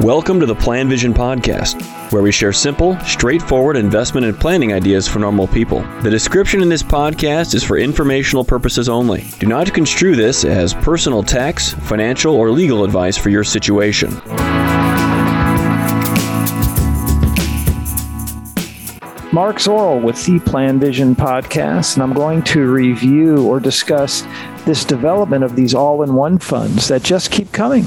Welcome to the PlanVision Podcast, where we share simple, straightforward investment and planning ideas for normal people. The description in this podcast is for informational purposes only. Do not construe this as personal tax, financial, or legal advice for your situation. Mark Zoril with the PlanVision podcast, and I'm going to review or discuss this development of these all in one funds that just keep coming.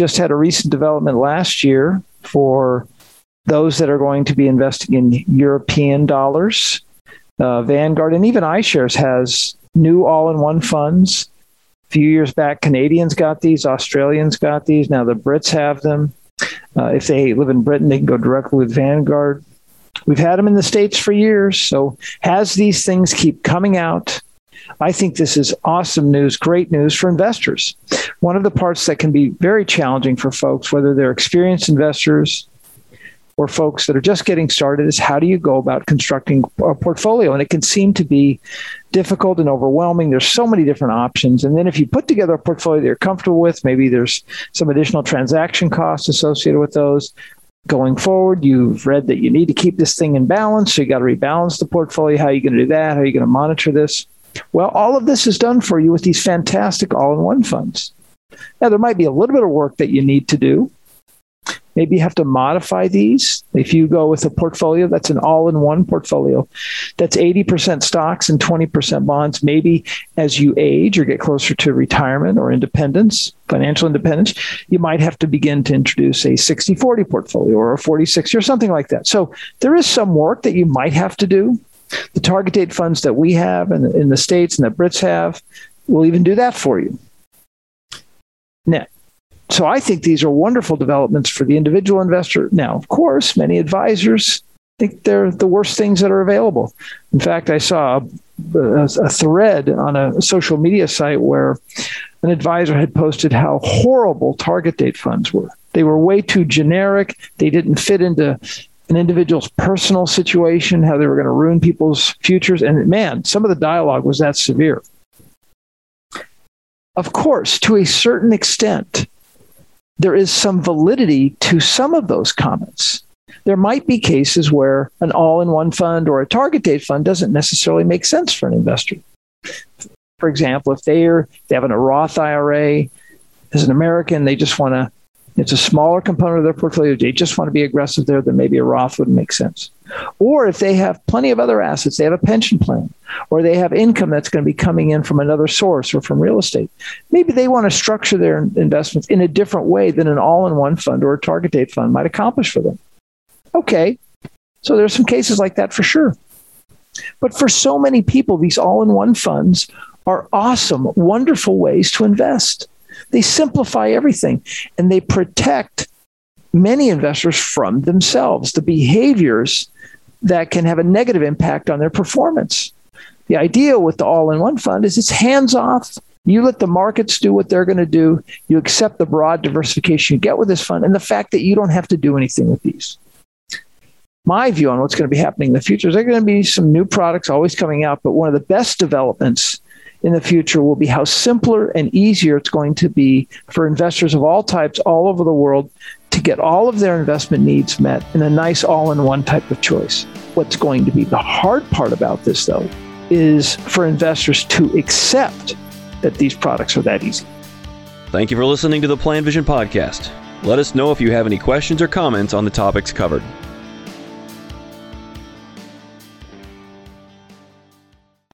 Just had a recent development last year for those that are going to be investing in European dollars. Uh, Vanguard and even iShares has new all in one funds. A few years back, Canadians got these, Australians got these. Now the Brits have them. Uh, if they live in Britain, they can go directly with Vanguard. We've had them in the States for years. So, as these things keep coming out, I think this is awesome news, great news for investors. One of the parts that can be very challenging for folks, whether they're experienced investors or folks that are just getting started, is how do you go about constructing a portfolio? And it can seem to be difficult and overwhelming. There's so many different options. And then if you put together a portfolio that you're comfortable with, maybe there's some additional transaction costs associated with those going forward. You've read that you need to keep this thing in balance. So you got to rebalance the portfolio. How are you going to do that? How are you going to monitor this? Well, all of this is done for you with these fantastic all in one funds. Now, there might be a little bit of work that you need to do. Maybe you have to modify these. If you go with a portfolio that's an all in one portfolio, that's 80% stocks and 20% bonds. Maybe as you age or get closer to retirement or independence, financial independence, you might have to begin to introduce a 60 40 portfolio or a 40 60 or something like that. So there is some work that you might have to do. The target date funds that we have and in the States and that Brits have will even do that for you. Now, so I think these are wonderful developments for the individual investor. Now, of course, many advisors think they're the worst things that are available. In fact, I saw a, a, a thread on a social media site where an advisor had posted how horrible target date funds were. They were way too generic. They didn't fit into an individual's personal situation, how they were going to ruin people's futures. And man, some of the dialogue was that severe. Of course, to a certain extent, there is some validity to some of those comments. There might be cases where an all in one fund or a target date fund doesn't necessarily make sense for an investor. For example, if they're they have a Roth IRA as an American, they just want to it's a smaller component of their portfolio. They just want to be aggressive there, then maybe a Roth would make sense. Or if they have plenty of other assets, they have a pension plan, or they have income that's going to be coming in from another source or from real estate, maybe they want to structure their investments in a different way than an all in one fund or a target date fund might accomplish for them. Okay, so there's some cases like that for sure. But for so many people, these all in one funds are awesome, wonderful ways to invest. They simplify everything and they protect many investors from themselves, the behaviors that can have a negative impact on their performance. The idea with the all in one fund is it's hands off. You let the markets do what they're going to do. You accept the broad diversification you get with this fund and the fact that you don't have to do anything with these. My view on what's going to be happening in the future is there are going to be some new products always coming out, but one of the best developments in the future will be how simpler and easier it's going to be for investors of all types all over the world to get all of their investment needs met in a nice all in one type of choice. What's going to be the hard part about this, though, is for investors to accept that these products are that easy. Thank you for listening to the PlanVision Podcast. Let us know if you have any questions or comments on the topics covered.